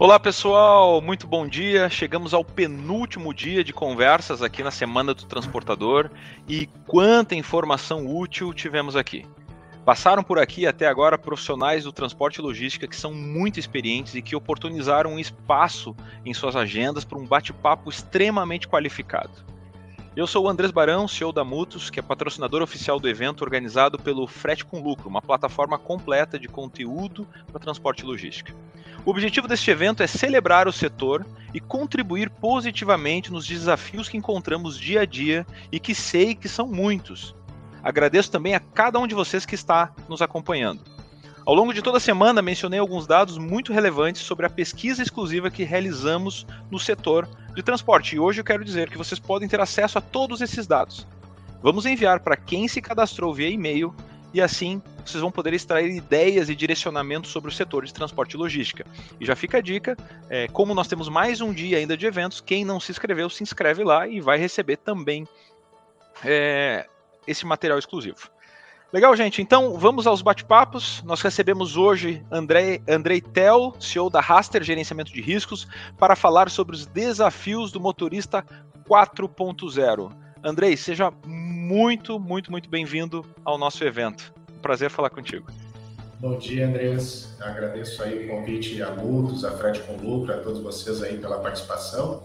Olá pessoal, muito bom dia. Chegamos ao penúltimo dia de conversas aqui na Semana do Transportador e quanta informação útil tivemos aqui. Passaram por aqui até agora profissionais do transporte e logística que são muito experientes e que oportunizaram um espaço em suas agendas para um bate-papo extremamente qualificado. Eu sou o Andrés Barão, CEO da Mutus, que é patrocinador oficial do evento organizado pelo Frete com Lucro, uma plataforma completa de conteúdo para transporte e logística. O objetivo deste evento é celebrar o setor e contribuir positivamente nos desafios que encontramos dia a dia e que sei que são muitos Agradeço também a cada um de vocês que está nos acompanhando. Ao longo de toda a semana, mencionei alguns dados muito relevantes sobre a pesquisa exclusiva que realizamos no setor de transporte. E hoje eu quero dizer que vocês podem ter acesso a todos esses dados. Vamos enviar para quem se cadastrou via e-mail e assim vocês vão poder extrair ideias e direcionamentos sobre o setor de transporte e logística. E já fica a dica: é, como nós temos mais um dia ainda de eventos, quem não se inscreveu, se inscreve lá e vai receber também é, esse material exclusivo. Legal, gente. Então, vamos aos bate-papos. Nós recebemos hoje André, Andrei Tel, CEO da Raster Gerenciamento de Riscos, para falar sobre os desafios do motorista 4.0. Andrei, seja muito, muito, muito bem-vindo ao nosso evento. Um prazer falar contigo. Bom dia, Andrés. agradeço aí o convite a Lutos, a Fred com Lucro, a todos vocês aí pela participação.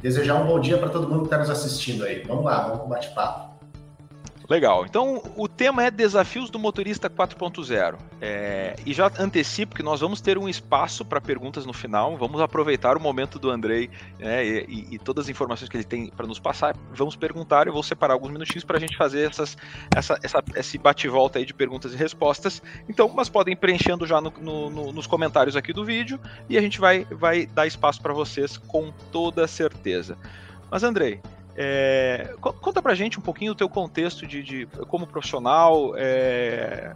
Desejar um bom dia para todo mundo que está nos assistindo aí. Vamos lá, vamos para o bate-papo. Legal. Então, o tema é Desafios do Motorista 4.0. É, e já antecipo que nós vamos ter um espaço para perguntas no final. Vamos aproveitar o momento do Andrei né, e, e, todas as informações que ele tem para nos passar. Vamos perguntar. Eu vou separar alguns minutinhos para a gente fazer essas, essa, essa, esse bate-volta aí de perguntas e respostas. Então, mas podem preenchendo já no, no, no, nos comentários aqui do vídeo e a gente vai, vai dar espaço para vocês com toda certeza. Mas, Andrei, é, conta pra gente um pouquinho o teu contexto de, de como profissional, é,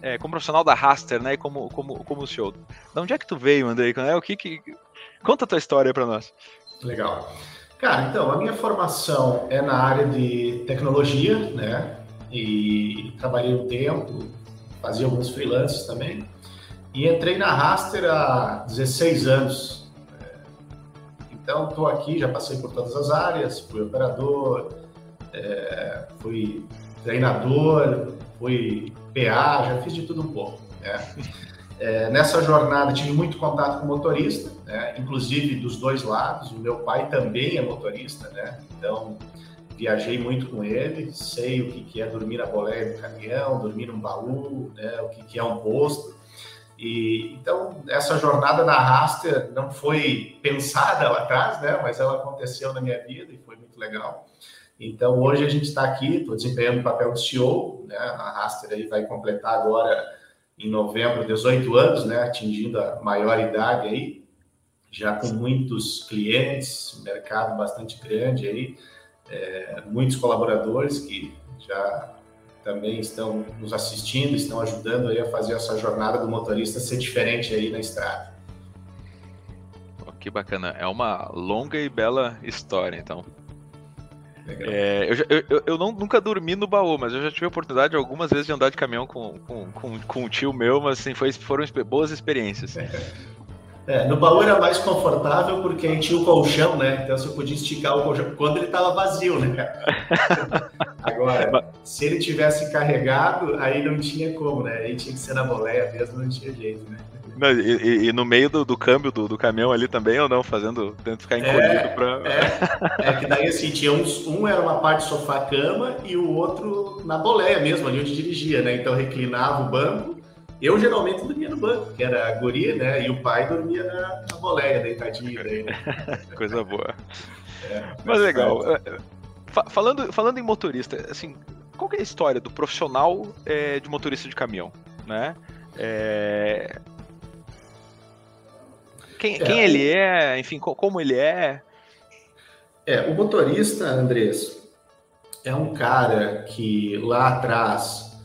é, como profissional da Raster, né? Como, como, como CEO. De onde é que tu veio, Andrei? Né? O que, que conta a tua história para nós. Legal. Cara, então a minha formação é na área de tecnologia, né? E trabalhei um tempo, fazia alguns freelances também. E entrei na Raster há 16 anos, então, estou aqui, já passei por todas as áreas, fui operador, é, fui treinador, fui PA, já fiz de tudo um pouco. Né? É, nessa jornada tive muito contato com motorista, né? inclusive dos dois lados. O meu pai também é motorista, né? então viajei muito com ele, sei o que, é dormir na boleia do caminhão, dormir num baú, né? o que, que é um posto. E, então, essa jornada na Raster não foi pensada lá atrás, né? mas ela aconteceu na minha vida e foi muito legal. Então, hoje a gente está aqui, estou desempenhando o papel de CEO, né? a Raster aí vai completar agora, em novembro, 18 anos, né? atingindo a maior idade aí, já com muitos clientes, mercado bastante grande aí, é, muitos colaboradores que já também estão nos assistindo, estão ajudando aí a fazer essa jornada do motorista ser diferente aí na estrada. que bacana, é uma longa e bela história, então. É, eu, eu, eu não, nunca dormi no baú, mas eu já tive a oportunidade algumas vezes de andar de caminhão com, com, com, com um tio meu, mas assim, foi, foram boas experiências. É. É, no baú era mais confortável porque a gente tinha o colchão, né? Então você podia esticar o colchão quando ele estava vazio, né? Agora, se ele tivesse carregado, aí não tinha como, né? Aí tinha que ser na boleia mesmo, não tinha jeito, né? Não, e, e, no meio do, do câmbio do, do, caminhão ali também, ou não? Fazendo, tentando ficar encolhido é, pra. É, é, que daí assim, tinha uns, um era uma parte sofá-cama e o outro na boleia mesmo, ali onde dirigia, né? Então reclinava o banco eu geralmente dormia no banco, que era a guria, né? E o pai dormia na, na boleia, deitadinho. Daí, né? Coisa boa. É, mas legal. É, falando, falando em motorista, assim, qual é a história do profissional é, de motorista de caminhão, né? É... Quem, quem é, ele é, enfim, como ele é? É, o motorista, Andrés, é um cara que lá atrás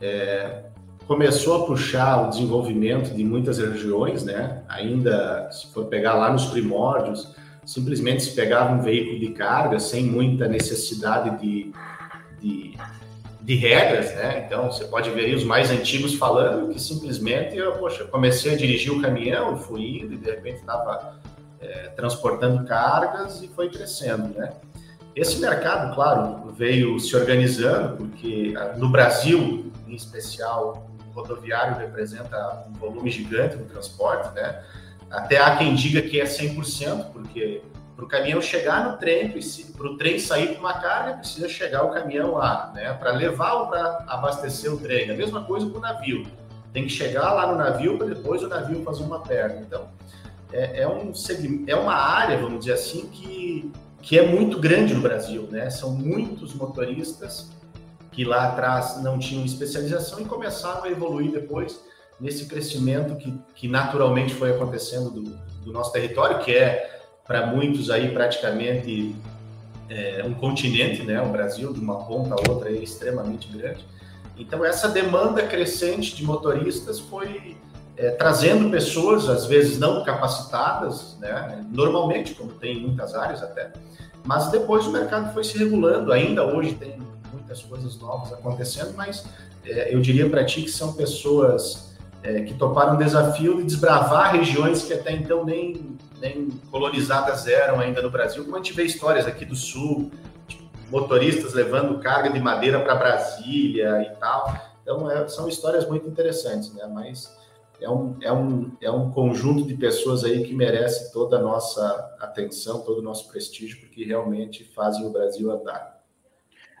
é, começou a puxar o desenvolvimento de muitas regiões, né? Ainda, se for pegar lá nos primórdios, simplesmente se pegava um veículo de carga sem muita necessidade de, de de regras, né? Então você pode ver aí os mais antigos falando que simplesmente eu, poxa, comecei a dirigir o caminhão, fui indo e de repente estava é, transportando cargas e foi crescendo, né? Esse mercado, claro, veio se organizando porque ah, no Brasil, em especial, rodoviário representa um volume gigante no transporte, né? Até há quem diga que é 100%, porque para o caminhão chegar no trem, para o trem sair com uma carga, precisa chegar o caminhão lá, né? Para levar ou para abastecer o trem. A mesma coisa com o navio. Tem que chegar lá no navio para depois o navio fazer uma perna. Então, é, é, um, é uma área, vamos dizer assim, que, que é muito grande no Brasil, né? São muitos motoristas que lá atrás não tinham especialização e começaram a evoluir depois nesse crescimento que, que naturalmente foi acontecendo do, do nosso território, que é para muitos aí praticamente é, um continente, né? O Brasil, de uma ponta a outra, é extremamente grande. Então, essa demanda crescente de motoristas foi é, trazendo pessoas, às vezes não capacitadas, né? Normalmente, como tem em muitas áreas até, mas depois o mercado foi se regulando. Ainda hoje tem muitas coisas novas acontecendo, mas é, eu diria para ti que são pessoas é, que toparam o desafio de desbravar regiões que até então nem nem colonizadas eram ainda no Brasil, como a gente vê histórias aqui do Sul, motoristas levando carga de madeira para Brasília e tal. Então, é, são histórias muito interessantes, né? Mas é um, é, um, é um conjunto de pessoas aí que merece toda a nossa atenção, todo o nosso prestígio, porque realmente fazem o Brasil andar.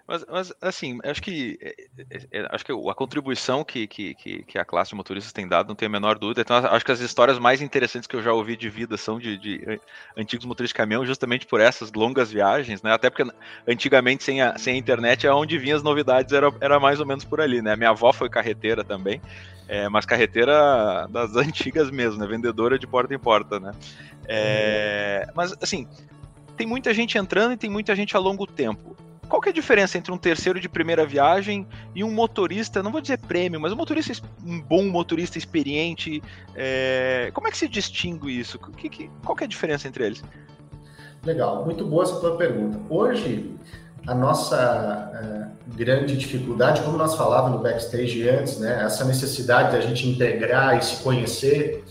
Mas, mas, assim, acho que é, é, é, acho que a contribuição que, que, que, a classe de motoristas tem dado, não tenho a menor dúvida. Então, acho que as histórias mais interessantes que eu já ouvi de vida são de, de antigos motoristas de caminhão, justamente por essas longas viagens, né? Até porque antigamente, sem a, sem a internet, aonde vinham as novidades era, era mais ou menos por ali, né? Minha avó foi carreteira também, é, mas carreteira das antigas mesmo, né? Vendedora de porta em porta, né? É, mas, assim, tem muita gente entrando e tem muita gente a longo tempo qual que é a diferença entre um terceiro de primeira viagem e um motorista, não vou dizer prêmio, mas um motorista, um bom motorista experiente? É... Como é que se distingue isso? Que, que, qual que é a diferença entre eles? Legal, muito boa essa tua pergunta. Hoje, a nossa uh, grande dificuldade, como nós falávamos no backstage antes, né, essa necessidade da gente integrar e se conhecer,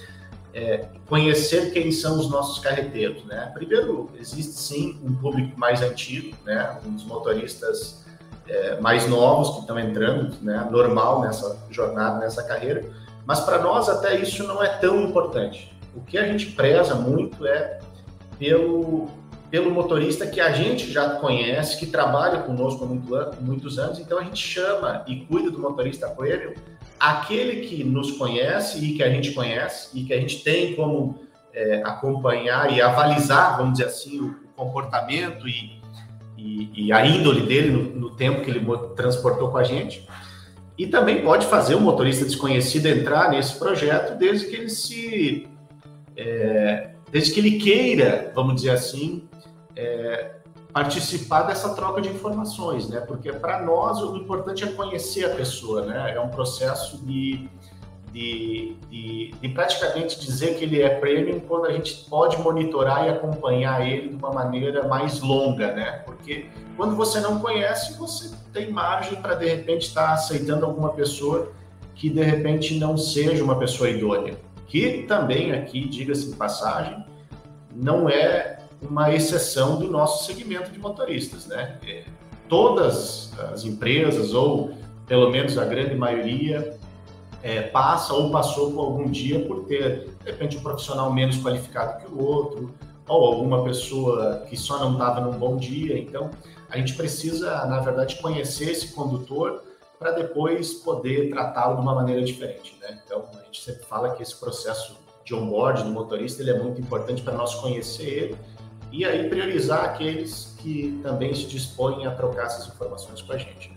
é, conhecer quem são os nossos carreteiros, né? Primeiro, existe sim um público mais antigo, né? Uns motoristas é, mais novos que estão entrando, né? Normal nessa jornada, nessa carreira. Mas para nós até isso não é tão importante. O que a gente preza muito é pelo pelo motorista que a gente já conhece, que trabalha conosco há muito, muitos anos, então a gente chama e cuida do motorista premium aquele que nos conhece e que a gente conhece e que a gente tem como é, acompanhar e avalizar, vamos dizer assim, o comportamento e, e, e a índole dele no, no, tempo que ele transportou com a gente. E também pode fazer o motorista desconhecido entrar nesse projeto desde que ele se. É, desde que ele queira, vamos dizer assim, é, participar dessa troca de informações, né? Porque para nós o importante é conhecer a pessoa, né? É um processo de, de, de, de, praticamente dizer que ele é premium quando a gente pode monitorar e acompanhar ele de uma maneira mais longa, né? Porque quando você não conhece, você tem margem para de repente estar tá aceitando alguma pessoa que de repente não seja uma pessoa idônea. Que também aqui, diga-se de passagem, não é uma exceção do nosso segmento de motoristas, né? É, todas as empresas, ou pelo menos a grande maioria, é, passa ou passou por algum dia por ter, de repente, um profissional menos qualificado que o outro, ou alguma pessoa que só não estava num bom dia. Então, a gente precisa, na verdade, conhecer esse condutor para depois poder tratá-lo de uma maneira diferente, né? Então, a gente sempre fala que esse processo de onboard do motorista ele é muito importante para nós conhecer ele e aí priorizar aqueles que também se dispõem a trocar essas informações com a gente.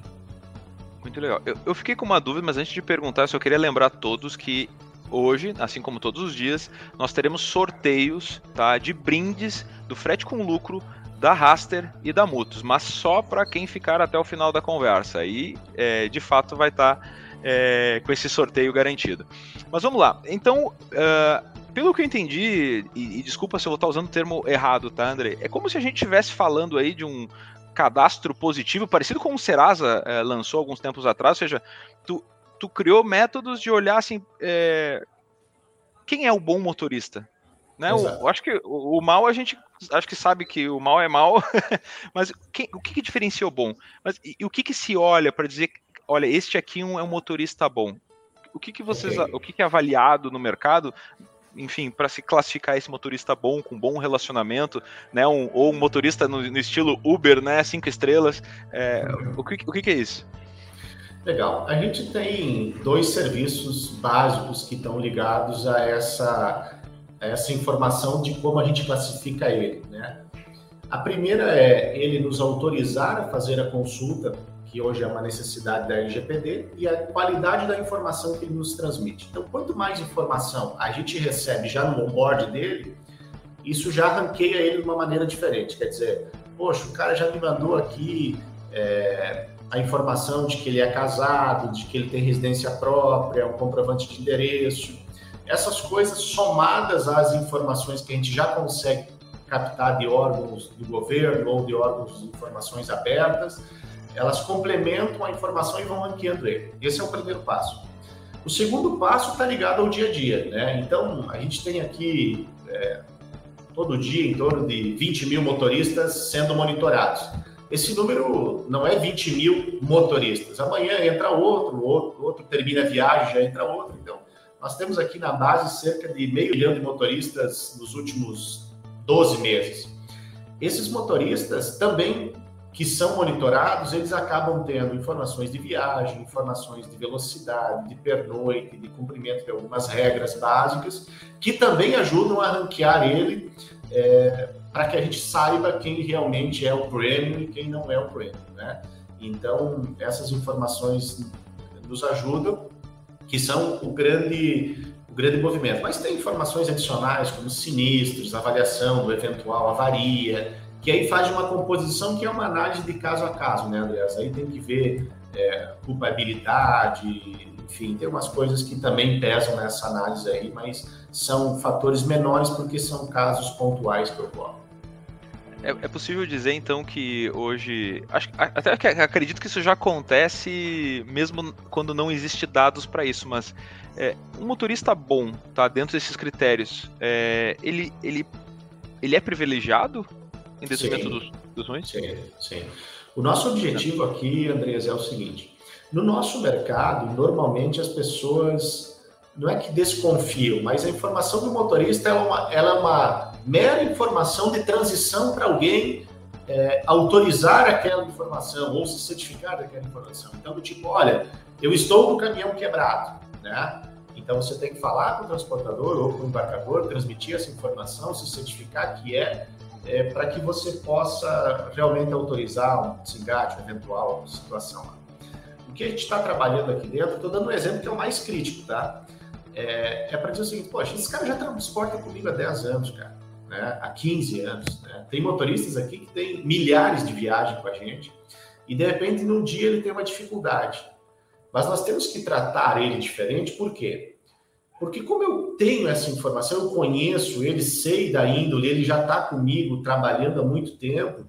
Muito legal. Eu, eu fiquei com uma dúvida, mas antes de perguntar, eu só queria lembrar a todos que hoje, assim como todos os dias, nós teremos sorteios tá, de brindes do frete com lucro da Raster e da Mutus, mas só para quem ficar até o final da conversa. Aí, é, de fato, vai estar tá, é, com esse sorteio garantido. Mas vamos lá. Então, uh, pelo que eu entendi, e, e, desculpa se eu vou estar usando o termo errado, tá, André? É como se a gente estivesse falando aí de um, cadastro positivo, parecido com o Serasa é, lançou alguns tempos atrás, ou seja, tu, tu criou métodos de olhar assim, é, quem é o bom motorista? Né? O, eu acho que o, o, mal a gente acho que sabe que o mal é mal, mas quem, o que, que diferencia o bom? Mas e, e o que, que se olha para dizer, olha, este aqui é um, é um motorista bom? O que, que vocês, okay. o que, que é avaliado no mercado enfim, para se classificar esse motorista bom, com bom relacionamento, né? Um, ou um motorista no, no, estilo Uber, né? Cinco estrelas. É, o, que, o que é isso? Legal. A gente tem dois serviços básicos que estão ligados a essa, a essa informação de como a gente classifica ele, né? A primeira é ele nos autorizar a fazer a consulta que hoje é uma necessidade da LGPD, e a qualidade da informação que ele nos transmite. Então, quanto mais informação a gente recebe já no onboard dele, isso já ranqueia ele de uma maneira diferente. Quer dizer, poxa, o cara já me mandou aqui é, a informação de que ele é casado, de que ele tem residência própria, um comprovante de endereço. Essas coisas somadas às informações que a gente já consegue captar de órgãos do governo ou de órgãos de informações abertas, elas complementam a informação e vão ranqueando ele. Esse é o primeiro passo. O segundo passo está ligado ao dia a dia, né? Então, a gente tem aqui é, todo dia em torno de 20 mil motoristas sendo monitorados. Esse número não é 20 mil motoristas. Amanhã entra outro, outro, outro termina a viagem, já entra outro. Então, nós temos aqui na base cerca de meio milhão de motoristas nos últimos 12 meses. Esses motoristas também que são monitorados, eles acabam tendo informações de viagem, informações de velocidade, de pernoite, de cumprimento de algumas regras básicas, que também ajudam a ranquear ele é, para que a gente saiba quem realmente é o premium e quem não é o premium, né? Então, essas informações nos ajudam, que são o grande o grande movimento. Mas tem informações adicionais como sinistros, avaliação do eventual avaria, que aí faz uma composição que é uma análise de caso a caso, né, Andreas? Aí tem que ver é, culpabilidade, enfim, tem umas coisas que também pesam nessa análise aí, mas são fatores menores porque são casos pontuais que ocorrem. É, é, possível dizer então que hoje, acho, até que acredito que isso já acontece mesmo quando não existe dados para isso, mas é, um motorista bom, tá dentro desses critérios, é, ele, ele, ele é privilegiado em detrimento dos, dos ruins? Sim, sim. O nosso objetivo aqui, Andreas, é o seguinte: no nosso mercado, normalmente as pessoas não é que desconfiam, mas a informação do motorista é uma, ela é uma mera informação de transição para alguém é, autorizar aquela informação ou se certificar daquela informação. Então, do tipo, olha, eu estou com o caminhão quebrado, né? Então, você tem que falar com o transportador ou com o embarcador, transmitir essa informação, se certificar que é é, para que você possa realmente autorizar um desengate, eventual situação. O que a gente está trabalhando aqui dentro, estou dando um exemplo que é o mais crítico, tá? É, é para dizer o seguinte, poxa, esse cara já transporta comigo há 10 anos, cara, né? há 15 anos. Né? Tem motoristas aqui que têm milhares de viagens com a gente e, de repente, num dia ele tem uma dificuldade. Mas nós temos que tratar ele diferente, por quê? Porque como eu tenho essa informação, eu conheço ele, sei da índole, ele já está comigo trabalhando há muito tempo,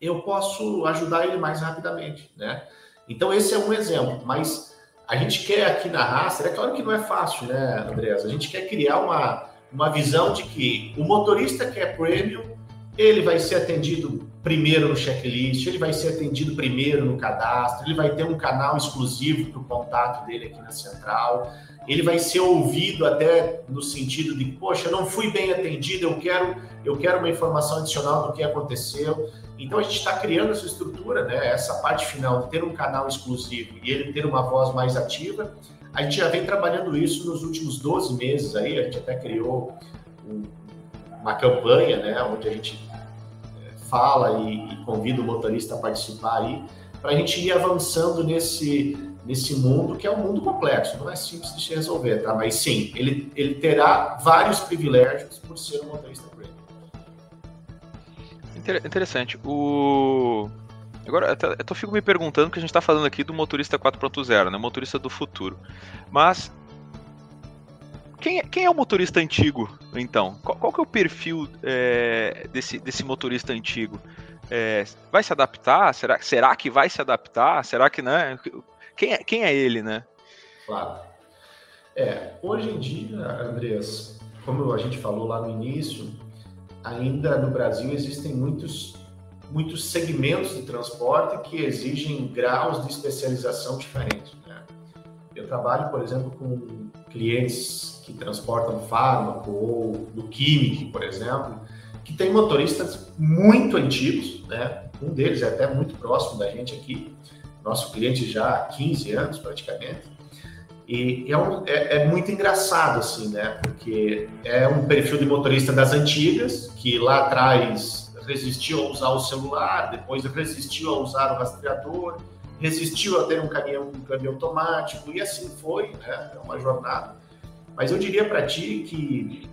eu posso ajudar ele mais rapidamente, né? Então esse é um exemplo, mas a gente quer aqui na Raster, é claro que não é fácil, né, Andreas? A gente quer criar uma, uma visão de que o motorista que é premium, ele vai ser atendido primeiro no checklist, ele vai ser atendido primeiro no cadastro, ele vai ter um canal exclusivo para o contato dele aqui na central ele vai ser ouvido até no sentido de, poxa, não fui bem atendido, eu quero, eu quero uma informação adicional do que aconteceu. Então a gente está criando essa estrutura, né? Essa parte final de ter um canal exclusivo e ele ter uma voz mais ativa. A gente já vem trabalhando isso nos últimos 12 meses aí, a gente até criou um, uma campanha, né, onde a gente fala e, e convida o motorista a participar aí, para a gente ir avançando nesse nesse mundo que é um mundo complexo, não é simples de se resolver, tá? Mas sim, ele, ele terá vários privilégios por ser um motorista premium. Interessante. O Agora, eu, eu fico me perguntando que a gente está falando aqui do motorista 4.0, né? Motorista do futuro. Mas quem é, quem é o motorista antigo, então? Qual, qual que é o perfil é, desse, desse motorista antigo? é, vai se adaptar? Será, será que vai se adaptar? Será que né? Quem é, quem é ele, né? Claro. É, hoje em dia, Andreas, como a gente falou lá no início, ainda no Brasil existem muitos muitos segmentos de transporte que exigem graus de especialização diferentes. Né? Eu trabalho, por exemplo, com clientes que transportam fármaco ou do químico, por exemplo, que tem motoristas muito antigos, né? Um deles é até muito próximo da gente aqui, nosso cliente já há 15 anos praticamente. E é, um, é, é, muito engraçado, assim, né? Porque é um perfil de motorista das antigas, que lá atrás resistiu a usar o celular, depois resistiu a usar o rastreador, resistiu a ter um caminhão um câmbio automático, e assim foi, né? É uma jornada. Mas eu diria para ti que,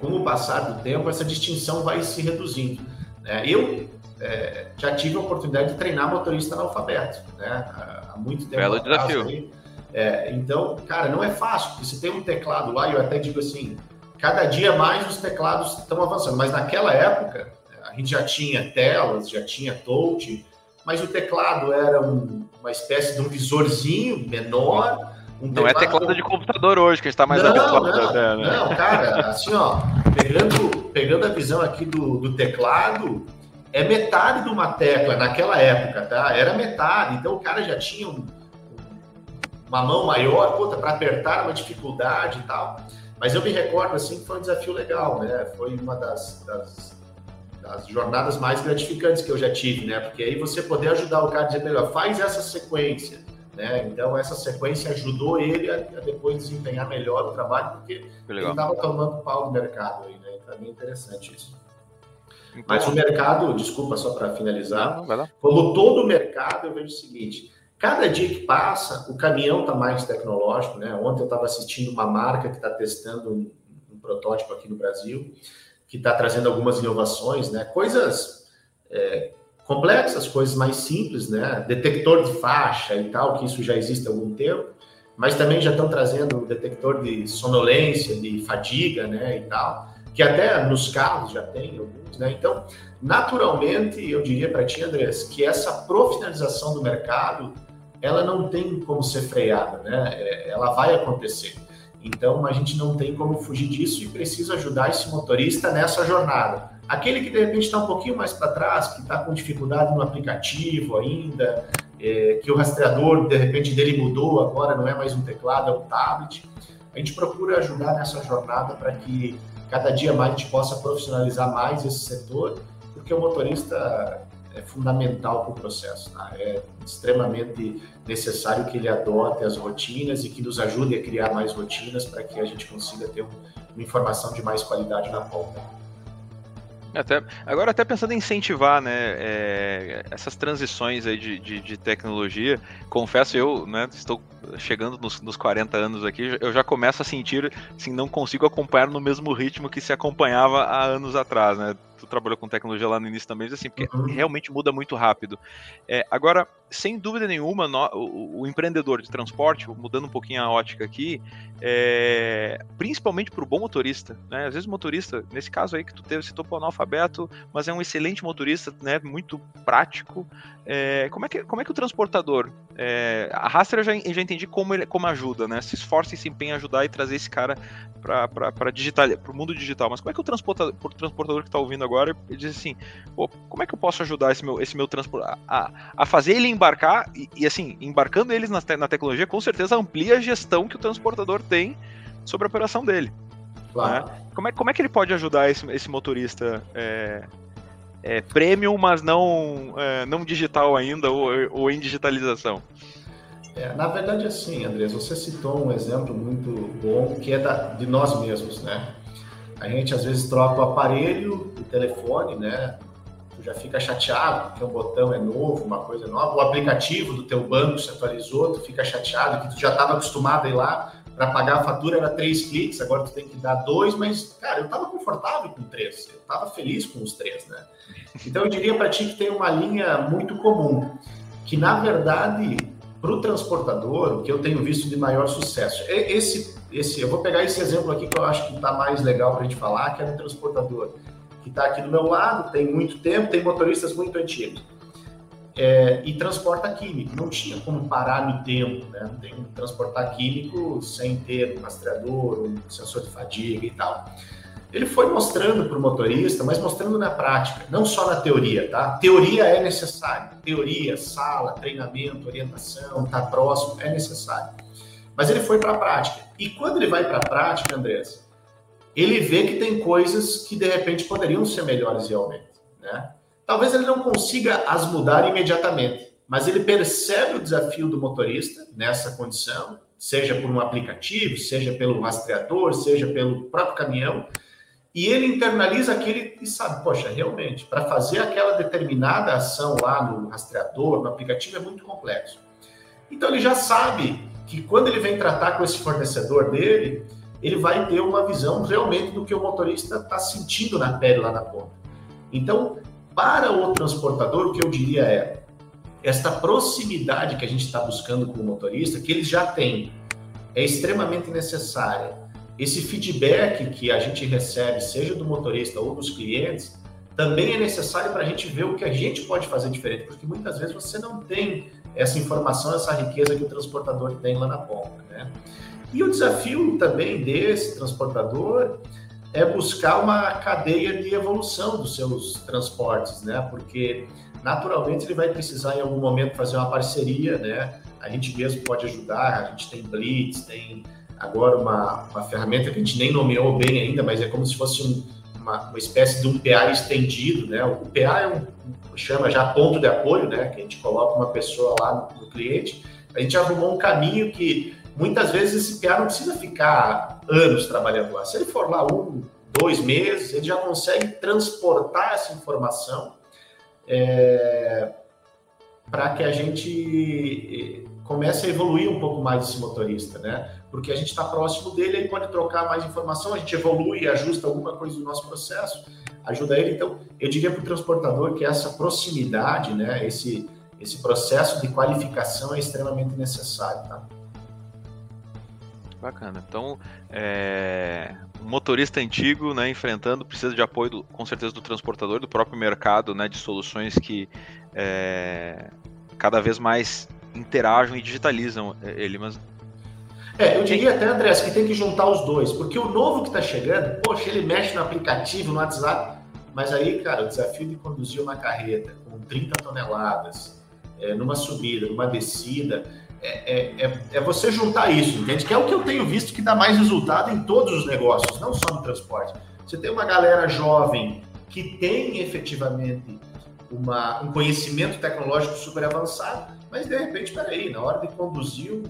com o passar do tempo, essa distinção vai se reduzindo. Né? Eu é, já tive a oportunidade de treinar motorista analfabeto, né? Há muito tempo. Belo desafio. Aí. É, então, cara, não é fácil, porque você tem um teclado lá, e eu até digo assim, cada dia mais os teclados estão avançando, mas naquela época a gente já tinha telas, já tinha touch, mas o teclado era um, uma espécie de um visorzinho menor. Um não é teclado de computador hoje, que está mais não, habituado. Não, até, né? não, cara, assim, ó, pegando, pegando a visão aqui do, do teclado, é metade de uma tecla naquela época, tá? Era metade. Então o cara já tinha um, uma mão maior, puta, para apertar uma dificuldade e tal. Mas eu me recordo assim que foi um desafio legal, né? Foi uma das, das das jornadas mais gratificantes que eu já tive, né? Porque aí você poder ajudar o cara a dizer melhor, faz essa sequência, né? Então essa sequência ajudou ele a, a depois desempenhar melhor o trabalho, porque ele estava tomando pau do mercado aí, né? Para mim é interessante isso. Então, Mas o mercado, desculpa só para finalizar, não, como todo o mercado, eu vejo o seguinte: cada dia que passa, o caminhão está mais tecnológico, né? Ontem eu estava assistindo uma marca que está testando um, um protótipo aqui no Brasil que está trazendo algumas inovações, né? Coisas é, complexas, coisas mais simples, né? Detector de faixa e tal, que isso já existe há algum tempo, mas também já estão trazendo detector de sonolência, de fadiga, né? E tal, que até nos carros já tem alguns, né? Então, naturalmente, eu diria para ti, Andrés, que essa profissionalização do mercado, ela não tem como ser freada, né? É, ela vai acontecer. Então a gente não tem como fugir disso e precisa ajudar esse motorista nessa jornada. Aquele que de repente está um pouquinho mais para trás, que está com dificuldade no aplicativo ainda, é, que o rastreador de repente dele mudou, agora não é mais um teclado, é um tablet. A gente procura ajudar nessa jornada para que cada dia mais a gente possa profissionalizar mais esse setor, porque o motorista é fundamental para o processo. Tá? É extremamente necessário que ele adote as rotinas e que nos ajude a criar mais rotinas para que a gente consiga ter uma informação de mais qualidade na ponta. Até, agora até pensando em incentivar né, é, essas transições aí de, de, de, tecnologia, confesso eu, né, estou chegando nos, nos 40 anos aqui, eu já começo a sentir, assim, não consigo acompanhar no mesmo ritmo que se acompanhava há anos atrás, né? tu trabalhou com tecnologia lá no início também, assim, porque uhum. realmente muda muito rápido. É, agora, sem dúvida nenhuma, no, o, o, empreendedor de transporte, mudando um pouquinho a ótica aqui, é, principalmente para o bom motorista, né? Às vezes o motorista, nesse caso aí que tu teve, citou para o analfabeto, mas é um excelente motorista, né? Muito prático. É, como, é que, como é que o transportador, é, a Raster eu já, já entendi como ele como ajuda, né? Se esforça e se empenha em ajudar e trazer esse cara para digital, para o mundo digital. Mas como é que o transportador, o transportador que está ouvindo agora, ele diz assim, como é que eu posso ajudar esse meu, esse meu transporte a, a fazer ele embarcar e, e assim, embarcando eles na, te, na tecnologia, com certeza amplia a gestão que o transportador tem sobre a operação dele. Claro. Né? Como, é, como é que ele pode ajudar esse, esse motorista é, é, premium, mas não, é, não digital ainda ou, ou em digitalização? É, na verdade, assim, Andrés, você citou um exemplo muito bom que é da, de nós mesmos, né? A gente às vezes troca o aparelho, o telefone, né? Tu já fica chateado porque o botão é novo, uma coisa nova. O aplicativo do teu banco se atualizou, tu fica chateado que tu já estava acostumado a ir lá para pagar a fatura era três cliques, agora tu tem que dar dois, mas, cara, eu estava confortável com três, eu estava feliz com os três, né? Então eu diria para ti que tem uma linha muito comum, que na verdade, para o transportador, o que eu tenho visto de maior sucesso, esse, esse, eu vou pegar esse exemplo aqui que eu acho que está mais legal para a gente falar, que é do transportador, que está aqui do meu lado, tem muito tempo, tem motoristas muito antigos. É, e transporta químico. Não tinha como parar no tempo, né? Não tem como transportar químico sem ter um rastreador, um sensor de fadiga e tal. Ele foi mostrando para o motorista, mas mostrando na prática, não só na teoria, tá? Teoria é necessário. Teoria, sala, treinamento, orientação, tá próximo é necessário. Mas ele foi para a prática. E quando ele vai para a prática, Andrés, ele vê que tem coisas que de repente poderiam ser melhores realmente, né? Talvez ele não consiga as mudar imediatamente, mas ele percebe o desafio do motorista nessa condição, seja por um aplicativo, seja pelo rastreador, seja pelo próprio caminhão, e ele internaliza aquilo e sabe, poxa, realmente, para fazer aquela determinada ação lá no rastreador, no aplicativo, é muito complexo. Então ele já sabe que quando ele vem tratar com esse fornecedor dele, ele vai ter uma visão realmente do que o motorista está sentindo na pele lá na ponta. Então, para o transportador, o que eu diria é esta proximidade que a gente está buscando com o motorista, que eles já têm, é extremamente necessária. Esse feedback que a gente recebe, seja do motorista ou dos clientes, também é necessário para a gente ver o que a gente pode fazer diferente, porque muitas vezes você não tem essa informação, essa riqueza que o transportador tem lá na ponta, né? E o desafio também desse transportador é buscar uma cadeia de evolução dos seus transportes, né? Porque naturalmente ele vai precisar em algum momento fazer uma parceria, né? A gente mesmo pode ajudar, a gente tem Blitz, tem agora uma, uma ferramenta que a gente nem nomeou bem ainda, mas é como se fosse um, uma, uma, espécie de um PA estendido, né? O PA é um, chama já ponto de apoio, né? Que a gente coloca uma pessoa lá no, no cliente. A gente arrumou um caminho que muitas vezes esse PA não precisa ficar anos trabalhando lá. Se ele for lá um, dois meses, ele já consegue transportar essa informação é, para que a gente eh, comece a evoluir um pouco mais esse motorista, né? Porque a gente está próximo dele, ele pode trocar mais informação, a gente evolui, ajusta alguma coisa do nosso processo, ajuda ele. Então, eu diria para o transportador que essa proximidade, né, esse, esse processo de qualificação é extremamente necessário, tá? Bacana. Então, é, um motorista antigo, né, enfrentando, precisa de apoio, do, com certeza, do transportador, do próprio mercado, né, de soluções que é, cada vez mais interagem e digitalizam é, ele. Mas é, eu diria até, André, que tem que juntar os dois, porque o novo que está chegando, poxa, ele mexe no aplicativo, no WhatsApp, mas aí, cara, o desafio de conduzir uma carreta com 30 toneladas, é, numa subida, numa descida, é, é, é, é, você juntar isso, entende? Que é o que eu tenho visto que dá mais resultado em todos os negócios, não só no transporte. Você tem uma galera jovem que tem efetivamente uma, um conhecimento tecnológico super avançado, mas de repente, peraí, na hora de conduzir um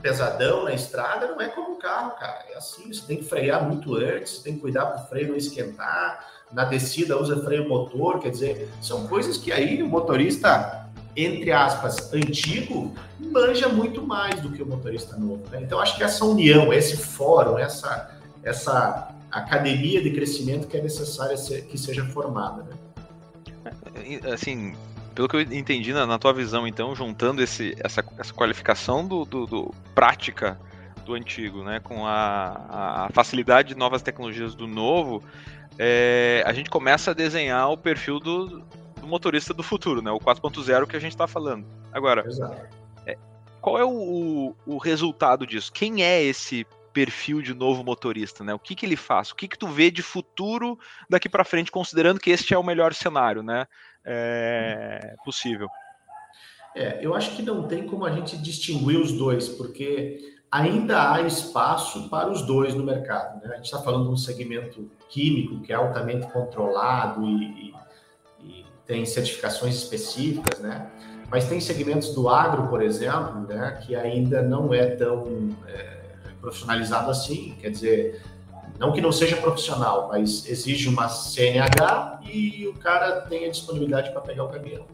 pesadão na estrada, não é como um carro, cara. É assim, você tem que frear muito antes, tem que cuidar para o freio não esquentar, na descida usa freio motor, quer dizer, são coisas que aí o motorista entre aspas, antigo, manja muito mais do que o motorista novo. Né? Então, acho que essa união, esse fórum, essa, essa academia de crescimento que é necessária que seja formada. Né? É, assim, pelo que eu entendi na, na tua visão, então, juntando esse, essa, essa qualificação do, do, do prática do antigo, né, com a, a, facilidade de novas tecnologias do novo, é, a gente começa a desenhar o perfil do, motorista do futuro, né? O 4.0 que a gente está falando. Agora, é, qual é o, o, resultado disso? Quem é esse perfil de novo motorista, né? O que, que ele faz? O que, que tu vê de futuro daqui para frente, considerando que este é o melhor cenário, né? É, possível. É, eu acho que não tem como a gente distinguir os dois, porque ainda há espaço para os dois no mercado. Né? A gente está falando de um segmento químico que é altamente controlado e, tem certificações específicas, né? Mas tem segmentos do agro, por exemplo, né, que ainda não é tão é, profissionalizado assim, quer dizer, não que não seja profissional, mas exige uma CNH e o cara tem a disponibilidade para pegar o caminhão.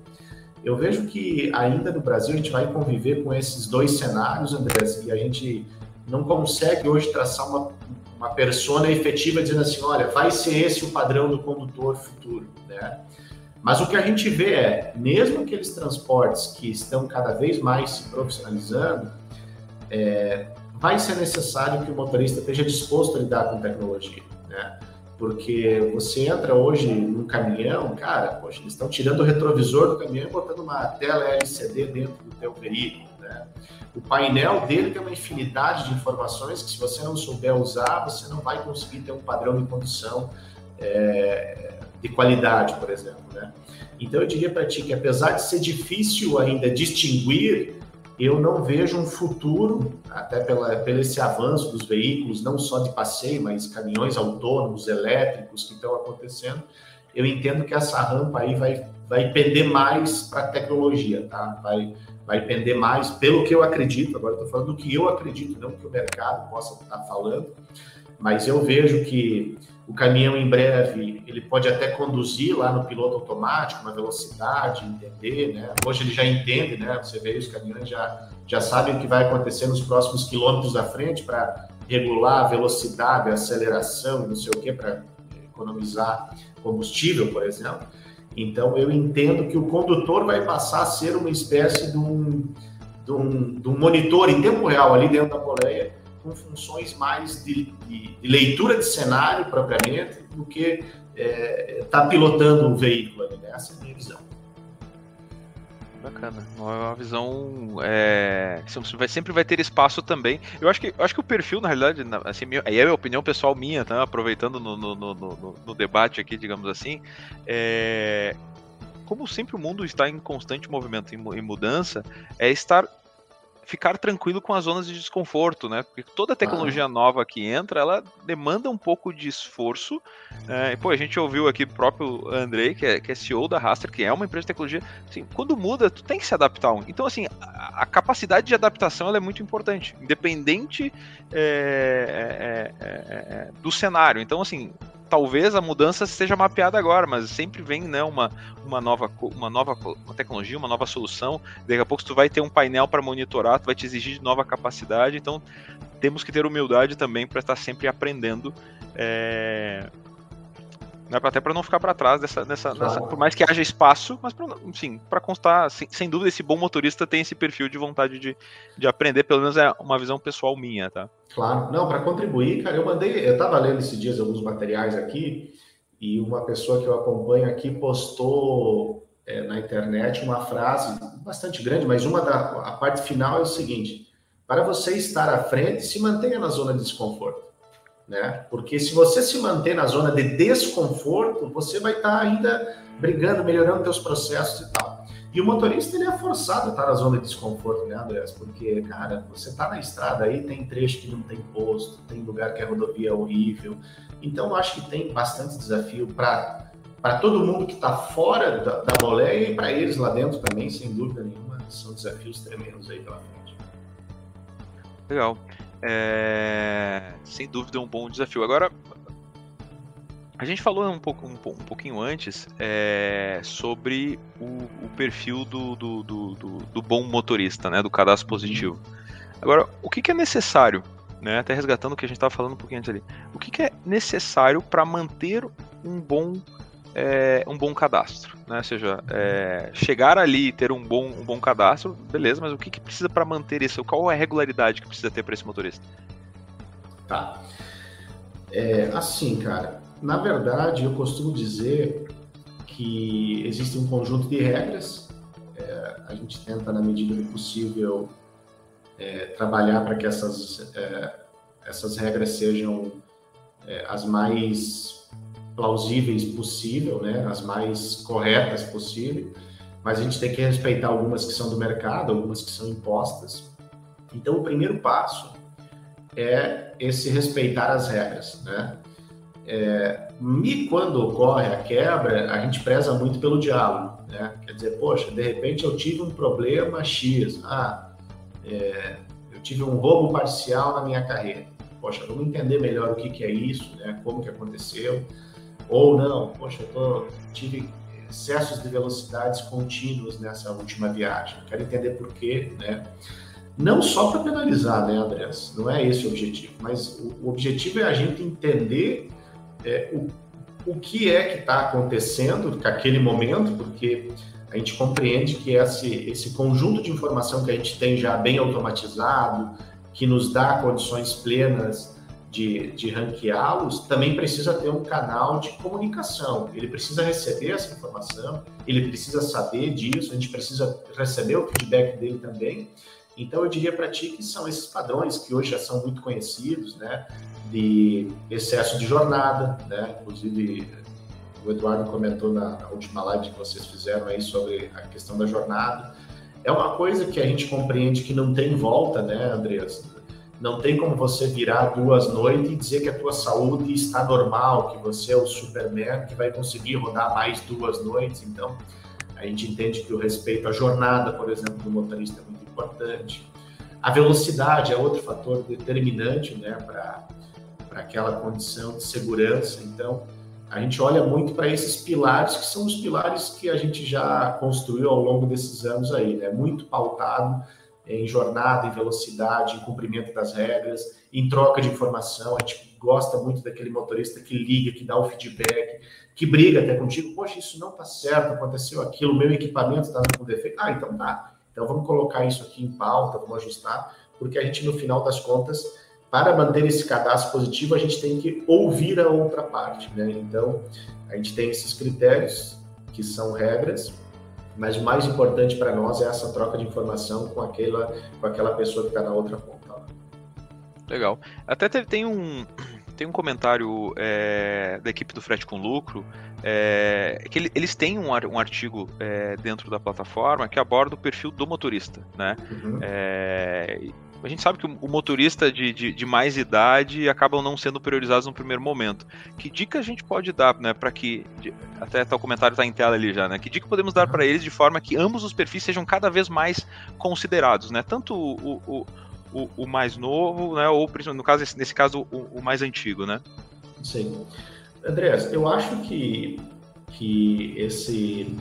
Eu vejo que ainda no Brasil a gente vai conviver com esses dois cenários, Andrés, e a gente não consegue hoje traçar uma, uma persona efetiva dizendo assim, olha, vai ser esse o padrão do condutor futuro, né? Mas o que a gente vê é, mesmo aqueles transportes que estão cada vez mais se profissionalizando, é, vai ser necessário que o motorista esteja disposto a lidar com tecnologia. Né? Porque você entra hoje num caminhão, cara, poxa, eles estão tirando o retrovisor do caminhão e botando uma tela LCD dentro do teu veículo, né? O painel dele tem uma infinidade de informações que se você não souber usar, você não vai conseguir ter um padrão de condução é, de qualidade, por exemplo, né? Então eu diria para ti que apesar de ser difícil ainda distinguir eu não vejo um futuro, até pela, pelo esse avanço dos veículos, não só de passeio, mas caminhões autônomos, elétricos que estão acontecendo. Eu entendo que essa rampa aí vai, vai pender mais para a tecnologia, tá? Vai, vai pender mais, pelo que eu acredito, agora estou falando do que eu acredito, não que o mercado possa estar falando, mas eu vejo que o caminhão em breve ele pode até conduzir lá no piloto automático, na velocidade, entender, né? Hoje ele já entende, né? Você vê os caminhões já já sabem o que vai acontecer nos próximos quilômetros da frente para regular a velocidade, a aceleração, não sei o que, para economizar combustível, por exemplo. Então eu entendo que o condutor vai passar a ser uma espécie de um, de um, de um monitor em tempo real ali dentro da boleia com funções mais de, de, de leitura de cenário propriamente do que estar é, tá pilotando o veículo. Né? Essa é a minha visão. Bacana. Uma visão. É, vai, sempre vai ter espaço também. Eu acho que, eu acho que o perfil, na realidade, assim, aí é a opinião pessoal minha, tá? aproveitando no, no, no, no debate aqui, digamos assim. É, como sempre o mundo está em constante movimento e mudança, é estar ficar tranquilo com as zonas de desconforto, né? Porque toda tecnologia ah. nova que entra, ela demanda um pouco de esforço. É, pô, a gente ouviu aqui o próprio Andrei, que é, que é CEO da Raster, que é uma empresa de tecnologia. Assim, quando muda, tu tem que se adaptar. Então, assim, a, a capacidade de adaptação é muito importante, independente é, do cenário. Então, assim, talvez a mudança seja mapeada agora, mas sempre vem né, uma, uma, nova, uma nova uma tecnologia, uma nova solução. Daqui a pouco tu vai ter um painel para monitorar, tu vai te exigir nova capacidade. Então temos que ter humildade também para estar sempre aprendendo. É, né, até para não ficar para trás dessa, dessa, claro. por mais que haja espaço, mas pra, enfim, para constar, sem, sem, dúvida, esse bom motorista tem esse perfil de vontade de, de aprender, pelo menos é uma visão pessoal minha, tá? Claro, não, para contribuir, cara, eu mandei, eu estava lendo esses dias alguns materiais aqui e uma pessoa que eu acompanho aqui postou é, na internet uma frase bastante grande, mas uma da a parte final é o seguinte: para você estar à frente, se mantenha na zona de desconforto né? Porque se você se manter na zona de desconforto, você vai estar tá ainda brigando, melhorando seus processos e tal. E o motorista ele é forçado a estar na zona de desconforto, né, Andrés? Porque, cara, você está na estrada aí, tem trecho que não tem posto, tem lugar que a rodovia é horrível. Então, acho que tem bastante desafio para para todo mundo que está fora da, da boleia e para eles lá dentro também, sem dúvida nenhuma, são desafios tremendos aí pela frente. Legal é, sem dúvida, um bom desafio. Agora, a gente falou um, pouco, um, um pouquinho antes é, sobre o, o perfil do, do, do, do, bom motorista, né, do cadastro positivo. Agora, o que, que é necessário, né, até resgatando o que a gente estava falando um pouquinho antes ali, o que, que é necessário para manter um bom é, um bom cadastro, né? Ou seja, é, chegar ali e ter um bom, um bom cadastro, beleza, mas o que, que precisa para manter isso? Qual é a regularidade que precisa ter para esse motorista? Tá. É, assim, cara, na verdade, eu costumo dizer que existe um conjunto de regras. É, a gente tenta, na medida do possível, é, trabalhar para que essas, é, essas regras sejam é, as mais plausíveis possível, né, as mais corretas possível, mas a gente tem que respeitar algumas que são do mercado, algumas que são impostas. Então, o primeiro passo é esse respeitar as regras, né? É, e quando ocorre a quebra, a gente preza muito pelo diálogo, né? Quer dizer, poxa, de repente eu tive um problema X, ah, é, eu tive um roubo parcial na minha carreira. Poxa, vamos entender melhor o que, que é isso, né? Como que aconteceu ou não, poxa, eu tô, tive excessos de velocidades contínuos nessa última viagem. Quero entender por quê, né? Não só para penalizar, né, Andrés? Não é esse o objetivo, mas o, o objetivo é a gente entender é, o, o que é que está acontecendo naquele momento, porque a gente compreende que esse, esse conjunto de informação que a gente tem já bem automatizado, que nos dá condições plenas de, de ranqueá-los, também precisa ter um canal de comunicação. Ele precisa receber essa informação, ele precisa saber disso, a gente precisa receber o feedback dele também. Então, eu diria para ti que são esses padrões que hoje já são muito conhecidos, né? De excesso de jornada, né? Inclusive, o Eduardo comentou na, na última live que vocês fizeram aí sobre a questão da jornada. É uma coisa que a gente compreende que não tem volta, né, Andreas? Não tem como você virar duas noites e dizer que a tua saúde está normal, que você é o Superman que vai conseguir rodar mais duas noites. Então, a gente entende que o respeito à jornada, por exemplo, do motorista é muito importante. A velocidade é outro fator determinante né, para aquela condição de segurança. Então, a gente olha muito para esses pilares, que são os pilares que a gente já construiu ao longo desses anos aí, né? Muito pautado em jornada, em velocidade, em cumprimento das regras, em troca de informação. A gente gosta muito daquele motorista que liga, que dá o feedback, que briga até contigo. Poxa, isso não está certo, aconteceu aquilo, meu equipamento está com defeito. Ah, então tá. Então vamos colocar isso aqui em pauta, vamos ajustar, porque a gente, no final das contas, para manter esse cadastro positivo, a gente tem que ouvir a outra parte. Né? Então, a gente tem esses critérios, que são regras, mas o mais importante para nós é essa troca de informação com aquela, com aquela pessoa que está na outra ponta. Legal. Até tem um, tem um comentário é, da equipe do Frete com Lucro, é, que eles têm um, um artigo é, dentro da plataforma que aborda o perfil do motorista, né? Uhum. A gente sabe que o motorista de, de, de, mais idade acabam não sendo priorizados no primeiro momento. Que dica a gente pode dar, né, para que até tá, o comentário está em tela ali já, né? Que dica podemos dar para eles de forma que ambos os perfis sejam cada vez mais considerados, né? Tanto o, o, o, o mais novo, né, ou no caso nesse caso o, o mais antigo, né? Sim. Andreas, eu acho que que esse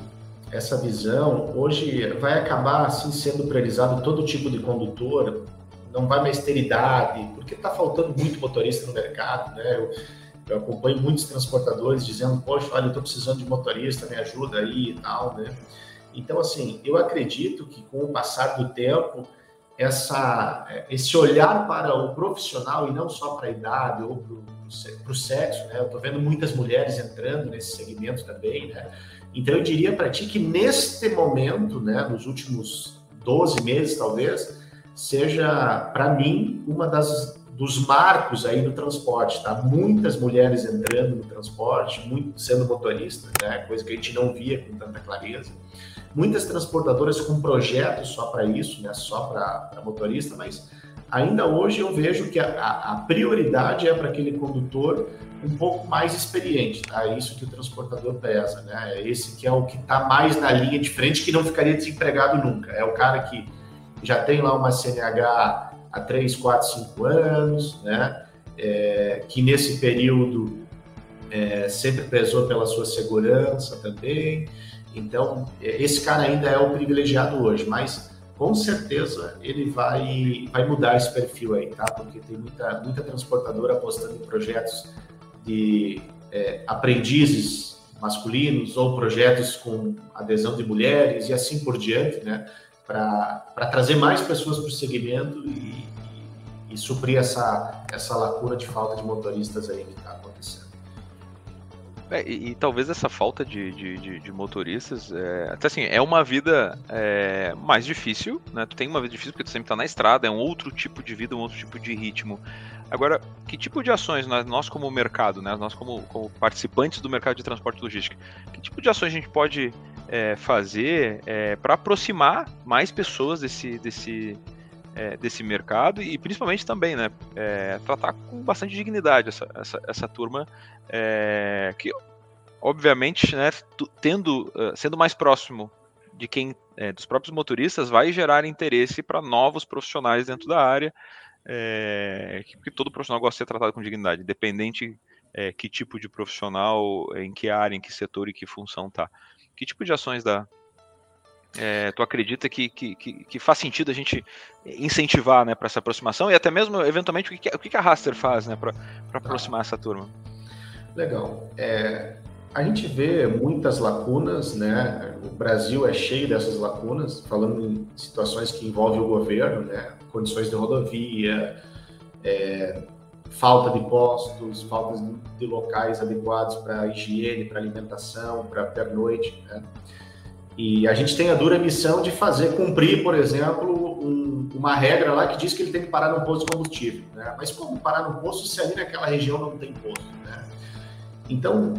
essa visão hoje vai acabar assim sendo priorizado todo tipo de condutor não vai mais ter idade, porque está faltando muito motorista no mercado, né? Eu, eu acompanho muitos transportadores dizendo, poxa, olha, eu estou precisando de motorista, me ajuda aí e tal, né? Então, assim, eu acredito que com o passar do tempo, essa, esse olhar para o profissional e não só para a idade ou para o sexo, né? Eu estou vendo muitas mulheres entrando nesse segmento também, né? Então, eu diria para ti que neste momento, né, nos últimos 12 meses, talvez, seja, para mim, uma das dos marcos aí no transporte, tá? Muitas mulheres entrando no transporte, muito sendo motorista, né? Coisa que a gente não via com tanta clareza. Muitas transportadoras com projetos só para isso, né? Só para motorista, mas ainda hoje eu vejo que a, a prioridade é para aquele condutor um pouco mais experiente, tá? É isso que o transportador pesa, né? É esse que é o que está mais na linha de frente, que não ficaria desempregado nunca. É o cara que já tem lá uma CNH há 3, 4, 5 anos, né? É, que nesse período é, sempre prezou pela sua segurança também. Então, é, esse cara ainda é o privilegiado hoje, mas com certeza ele vai, vai mudar esse perfil aí, tá? Porque tem muita, muita transportadora apostando em projetos de é, aprendizes masculinos ou projetos com adesão de mulheres e assim por diante, né? Para trazer mais pessoas para o segmento e, e, e, suprir essa, essa lacuna de falta de motoristas aí que está acontecendo. É, e, e, talvez essa falta de, de, de, de motoristas, é, até assim, é uma vida é, mais difícil, né? Tu tem uma vida difícil porque tu sempre está na estrada, é um outro tipo de vida, um outro tipo de ritmo. Agora, que tipo de ações nós, nós como mercado, né, nós como, como participantes do mercado de transporte logístico, que tipo de ações a gente pode é, fazer é, para aproximar mais pessoas desse, desse, é, desse mercado e principalmente também né, é, tratar com bastante dignidade essa, essa, essa turma é, que obviamente né, tendo é, sendo mais próximo de quem dos próprios motoristas vai gerar interesse para novos profissionais dentro da área porque todo profissional gosta de ser tratado com dignidade independente que tipo de profissional em que área em que setor e que função tá que tipo de ações da, é, tu acredita que, que, que, que, faz sentido a gente incentivar né, para essa aproximação e até mesmo, eventualmente, o que, o que a Raster faz né, para aproximar essa turma? Legal. É, a gente vê muitas lacunas, né? O Brasil é cheio dessas lacunas, falando em situações que envolvem o governo, né? Condições de rodovia, é, falta de postos, falta de locais adequados para higiene, para alimentação, para pernoite, né? E a gente tem a dura missão de fazer cumprir, por exemplo, um, uma regra lá que diz que ele tem que parar no posto de combustível. Né? Mas como parar no posto se ali naquela região não tem posto? Né? Então,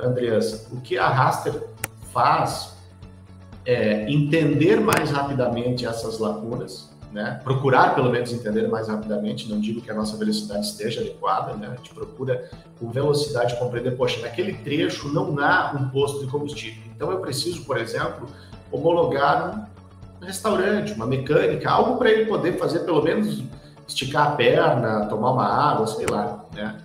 Andreas, o que a Raster faz é entender mais rapidamente essas lacunas, né? procurar pelo menos entender mais rapidamente, não digo que a nossa velocidade esteja adequada, né? a gente procura com velocidade compreender, poxa, naquele trecho não há um posto de combustível, então eu preciso, por exemplo, homologar um restaurante, uma mecânica, algo para ele poder fazer pelo menos esticar a perna, tomar uma água, sei lá, né?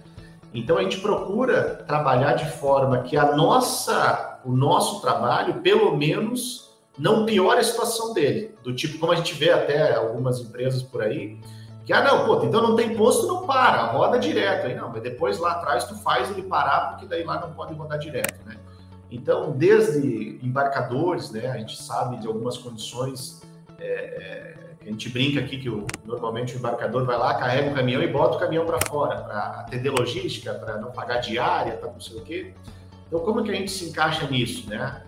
Então a gente procura trabalhar de forma que a nossa, o nosso trabalho, pelo menos não piora a situação dele. Do tipo, como a gente vê até algumas empresas por aí, que, ah, não, pô, então não tem posto, não para, roda direto. Aí não, mas depois lá atrás tu faz ele parar, porque daí lá não pode rodar direto, né? Então, desde embarcadores, né, a gente sabe de algumas condições, é, é, a gente brinca aqui que o, normalmente o embarcador vai lá, carrega o caminhão e bota o caminhão para fora, para atender logística, para não pagar diária, para não sei o quê. Então, como que a gente se encaixa nisso, né?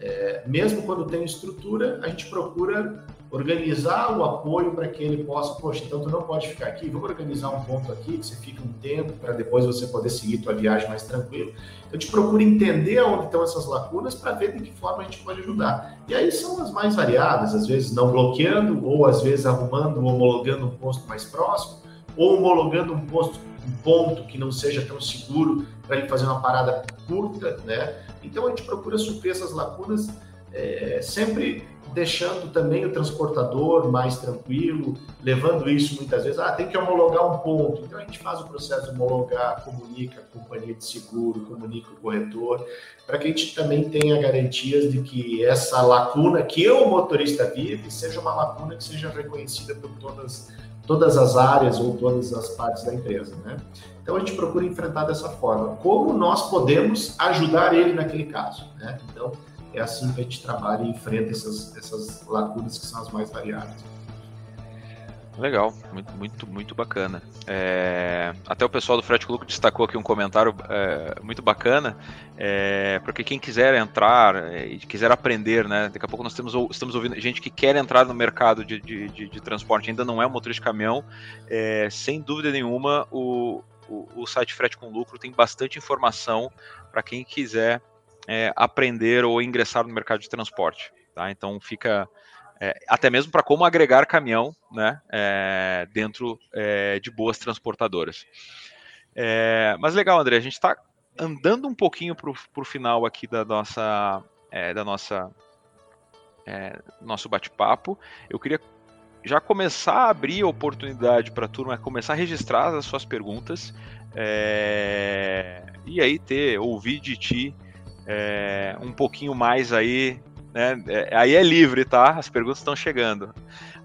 É, mesmo quando tem estrutura, a gente procura organizar o apoio para que ele possa, poxa, então tu não pode ficar aqui, vamos organizar um ponto aqui, que você fica um tempo para depois você poder seguir tua viagem mais tranquilo. Então a gente procura entender onde estão essas lacunas para ver de que forma a gente pode ajudar. E aí são as mais variadas, às vezes não bloqueando, ou às vezes arrumando, homologando um posto mais próximo, ou homologando um posto, um ponto que não seja tão seguro para ele fazer uma parada curta, né? Então a gente procura suprir essas lacunas, é, sempre deixando também o transportador mais tranquilo, levando isso muitas vezes, ah, tem que homologar um ponto. Então a gente faz o processo de homologar, comunica a companhia de seguro, comunica o corretor, para que a gente também tenha garantias de que essa lacuna que o motorista vive seja uma lacuna que seja reconhecida por todas, todas as áreas ou todas as partes da empresa, né? Então a gente procura enfrentar dessa forma. Como nós podemos ajudar ele naquele caso? Né? Então é assim que a gente trabalha e enfrenta essas, essas lacunas que são as mais variadas. Legal, muito, muito, muito bacana. É, até o pessoal do Frete Lucro destacou aqui um comentário é, muito bacana, é, porque quem quiser entrar é, e quiser aprender, né? Daqui a pouco nós temos, estamos ouvindo gente que quer entrar no mercado de, de, de, de transporte, ainda não é um motorista de caminhão, é, sem dúvida nenhuma, o, o, o site Frete com Lucro tem bastante informação para quem quiser é, aprender ou ingressar no mercado de transporte. Tá? Então fica é, até mesmo para como agregar caminhão né, é, dentro é, de boas transportadoras. É, mas legal, André, a gente está andando um pouquinho para o final aqui da nossa, é, da nossa nosso bate-papo. Eu queria já começar a abrir a oportunidade para a turma começar a registrar as suas perguntas é, e aí ter, ouvir de ti é, um pouquinho mais aí, né? É, aí é livre, tá? As perguntas estão chegando.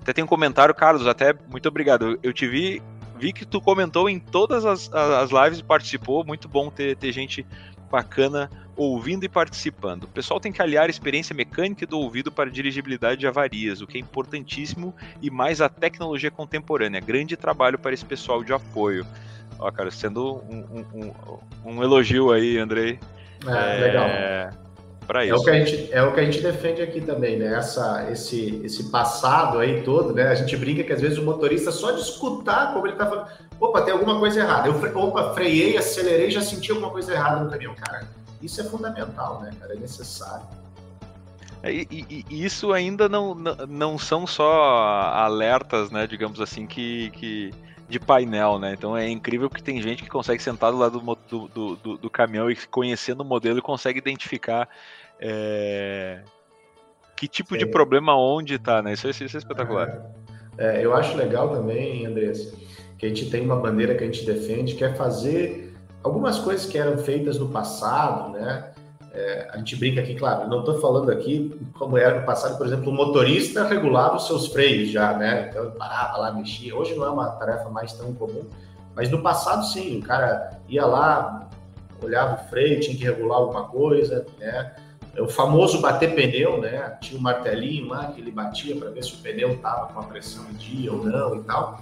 Até tem um comentário, Carlos, até muito obrigado. Eu te vi, vi que tu comentou em todas as, as lives e participou, muito bom ter, ter gente bacana ouvindo e participando. O pessoal tem que aliar a experiência mecânica do ouvido para dirigibilidade de avarias, o que é importantíssimo, e mais a tecnologia contemporânea. Grande trabalho para esse pessoal de apoio. Ó, cara, sendo um, um, um, um elogio aí, Andrei. É, é legal. Para isso. É o, que a gente, é o que a gente defende aqui também, né? Essa, esse, esse passado aí todo, né? A gente brinca que às vezes o motorista, só de escutar como ele tá falando, opa, tem alguma coisa errada. Eu, opa, freiei, acelerei, já senti alguma coisa errada no caminhão, cara isso é fundamental, né, cara? É necessário. É, e, e, e, isso ainda não, não são só alertas, né, digamos assim, que, que de painel, né? Então é incrível que tem gente que consegue sentar do lado do, do, do, do caminhão e conhecendo o modelo e consegue identificar é, que tipo Sim. de problema onde está, né? Isso, isso, isso é espetacular. É, é, eu acho legal também, Andrés, que a gente tem uma bandeira que a gente defende, que é fazer algumas coisas que eram feitas no passado, né? É, a gente brinca aqui, claro, não estou falando aqui como era no passado, por exemplo, o motorista regulava os seus freios já, né? Então ele parava lá, mexia. Hoje não é uma tarefa mais tão comum, mas no passado sim, o cara ia lá, olhava o freio, tinha que regular alguma coisa, né? O famoso bater pneu, né? Tinha um martelinho lá que ele batia para ver se o pneu estava com a pressão em dia ou não e tal.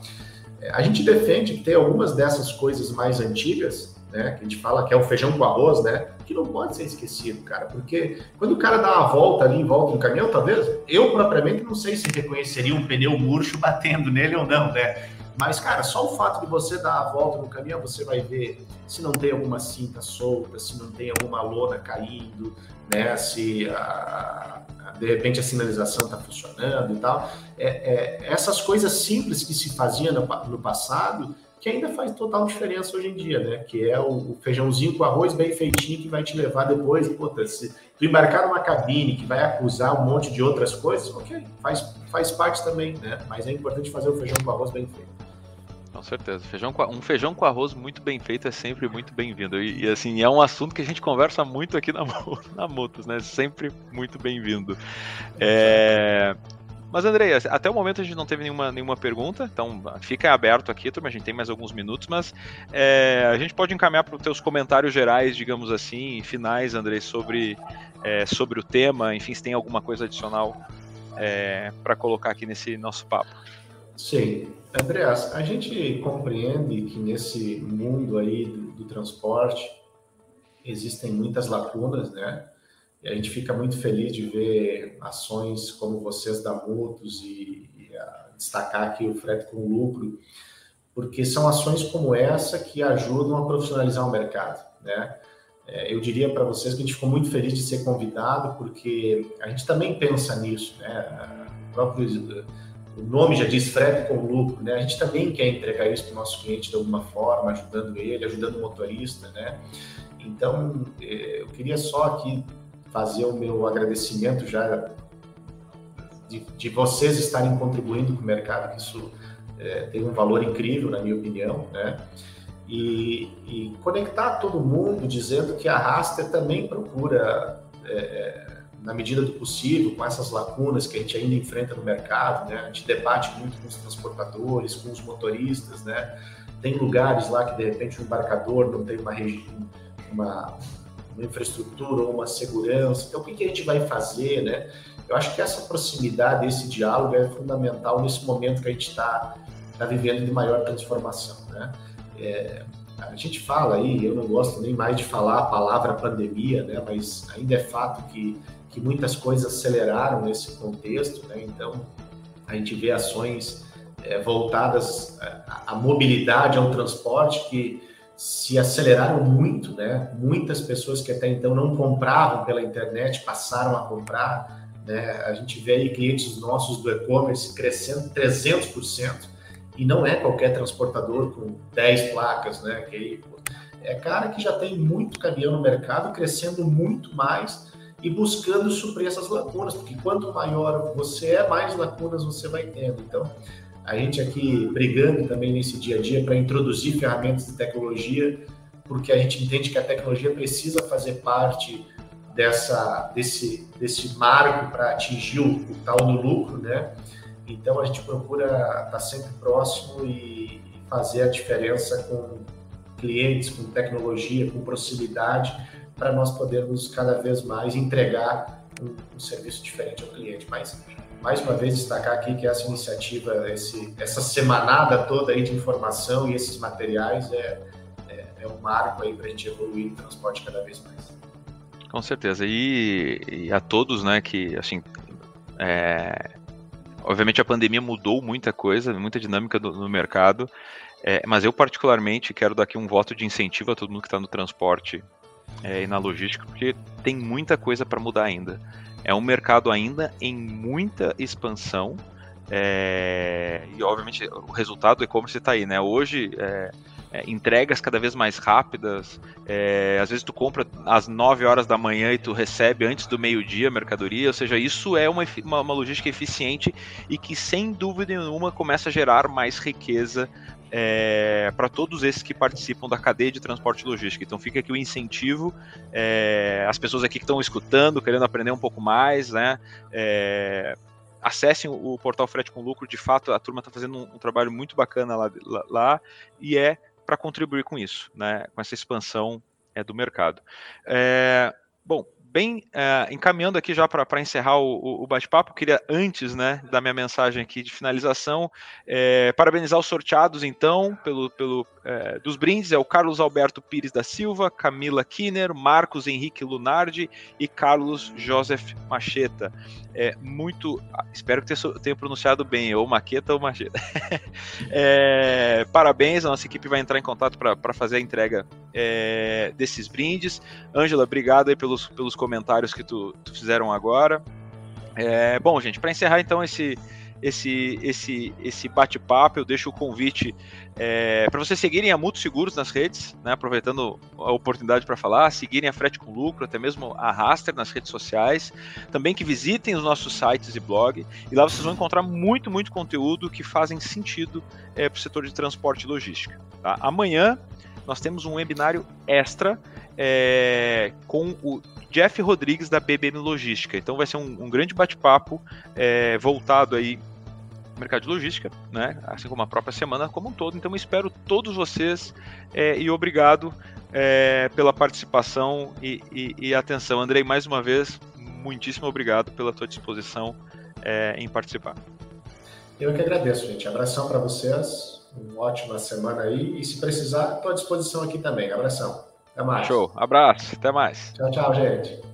É, a gente defende que tem algumas dessas coisas mais antigas, né, que a gente fala que é o feijão com arroz, né, que não pode ser esquecido, cara, porque quando o cara dá uma volta ali em volta do caminhão, talvez eu propriamente não sei se reconheceria um pneu murcho batendo nele ou não, né? Mas, cara, só o fato de você dar a volta no caminhão, você vai ver se não tem alguma cinta solta, se não tem alguma lona caindo, né? Se a, de repente a sinalização está funcionando e tal. É, é, essas coisas simples que se faziam no, no, passado, que ainda faz total diferença hoje em dia, né? Que é o, feijãozinho com arroz bem feitinho que vai te levar depois, puta, se tu embarcar numa cabine que vai acusar um monte de outras coisas, ok, faz, faz parte também, né? Mas é importante fazer o feijão com arroz bem feito. Com certeza. Feijão com, um feijão com arroz muito bem feito é sempre muito bem-vindo. E, e, assim, é um assunto que a gente conversa muito aqui na, na Mutus, né? Sempre muito bem-vindo. É... Mas, Andrei, até o momento a gente não teve nenhuma, nenhuma pergunta, então fica aberto aqui, turma. A gente tem mais alguns minutos, mas é, a gente pode encaminhar para os teus comentários gerais, digamos assim, finais, Andrei, sobre, é, sobre o tema. Enfim, se tem alguma coisa adicional é, para colocar aqui nesse nosso papo. Sim. Andreas, a gente compreende que nesse mundo aí do, do, transporte existem muitas lacunas, né? A gente fica muito feliz de ver ações como vocês da Mutus e, e destacar aqui o frete com lucro, porque são ações como essa que ajudam a profissionalizar o mercado, né? É, eu diria para vocês que a gente ficou muito feliz de ser convidado, porque a gente também pensa nisso, né? O próprio o nome já diz frete com lucro, né? A gente também quer entregar isso para o nosso cliente de alguma forma, ajudando ele, ajudando o motorista, né? Então, eh, eu queria só aqui fazer o meu agradecimento já de, de vocês estarem contribuindo com o mercado, que isso é, tem um valor incrível, na minha opinião, né? E, e conectar todo mundo dizendo que a Raster também procura é, na medida do possível, com essas lacunas que a gente ainda enfrenta no mercado, né? A gente debate muito com os transportadores, com os motoristas, né? Tem lugares lá que de repente o embarcador não tem uma, uma, uma infraestrutura ou uma segurança. Então, o que, que a gente vai fazer, né? Eu acho que essa proximidade, esse diálogo é fundamental nesse momento que a gente está tá vivendo de maior transformação, né? É, a gente fala aí, eu não gosto nem mais de falar a palavra pandemia, né? Mas ainda é fato que que muitas coisas aceleraram nesse contexto, né? Então, a gente vê ações é, voltadas à, à mobilidade, ao transporte, que se aceleraram muito, né? Muitas pessoas que até então não compravam pela internet passaram a comprar, né? A gente vê aí clientes nossos do e-commerce crescendo 300%, e não é qualquer transportador com 10 placas, né? Que é cara que já tem muito caminhão no mercado, crescendo muito mais, e buscando suprir essas lacunas, porque quanto maior você é, mais lacunas você vai tendo. Então, a gente aqui brigando também nesse dia a dia para introduzir ferramentas de tecnologia, porque a gente entende que a tecnologia precisa fazer parte dessa desse desse marco para atingir o, o, tal do lucro, né? Então a gente procura estar tá sempre próximo e fazer a diferença com clientes, com tecnologia, com proximidade para nós podermos cada vez mais entregar um, um, serviço diferente ao cliente. Mas, mais uma vez, destacar aqui que essa iniciativa, esse, essa semanada toda aí de informação e esses materiais é, é, é um marco aí para a gente evoluir o transporte cada vez mais. Com certeza. E, e a todos, né, que, assim, é, obviamente a pandemia mudou muita coisa, muita dinâmica do, no mercado, é, mas eu particularmente quero dar aqui um voto de incentivo a todo mundo que está no transporte é, e na logística, porque tem muita coisa para mudar ainda. É um mercado ainda em muita expansão. É, e obviamente o resultado do e-commerce está aí, né? Hoje é, é, entregas cada vez mais rápidas. É, às vezes tu compra às 9 horas da manhã e tu recebe antes do meio-dia a mercadoria. Ou seja, isso é uma, uma, uma, logística eficiente e que sem dúvida nenhuma começa a gerar mais riqueza é, para todos esses que participam da cadeia de transporte logística. Então fica aqui o incentivo, é, as pessoas aqui que estão escutando, querendo aprender um pouco mais, né? É, acessem o portal Frete com Lucro, de fato a turma está fazendo um, um, trabalho muito bacana lá, lá, lá e é para contribuir com isso, né? Com essa expansão é, do mercado. É, bom, bem é, encaminhando aqui já para encerrar o, o bate-papo, queria antes né, da minha mensagem aqui de finalização, é, parabenizar os sorteados então pelo, pelo é, dos brindes, é o Carlos Alberto Pires da Silva, Camila Kinner, Marcos Henrique Lunardi e Carlos Joseph Macheta. É, muito, espero que tenha, pronunciado bem, ou Maqueta ou Macheta. é, parabéns, a nossa equipe vai entrar em contato para fazer a entrega é, desses brindes. Ângela, obrigado aí pelos, pelos comentários que tu, tu fizeram agora. É, bom, gente, para encerrar então esse, esse, esse, esse bate-papo, eu deixo o convite é, para vocês seguirem a Mutu Seguros nas redes, né, aproveitando a oportunidade para falar, seguirem a Frete com Lucro, até mesmo a Raster nas redes sociais, também que visitem os nossos sites e blog, e lá vocês vão encontrar muito, muito conteúdo que fazem sentido é, para o setor de transporte e logística. Tá? Amanhã nós temos um webinário extra é, com o Jeff Rodrigues da BBM Logística. Então vai ser um, um grande bate-papo é, voltado aí mercado de logística, né? Assim como a própria semana como um todo. Então espero todos vocês é, e obrigado é, pela participação e, e, e, atenção. Andrei, mais uma vez, muitíssimo obrigado pela tua disposição é, em participar. Eu que agradeço, gente. Abração para vocês. Uma ótima semana aí. E se precisar, estou à disposição aqui também. Abração. Até mais. Show. Abraço. Até mais. Tchau, tchau, gente.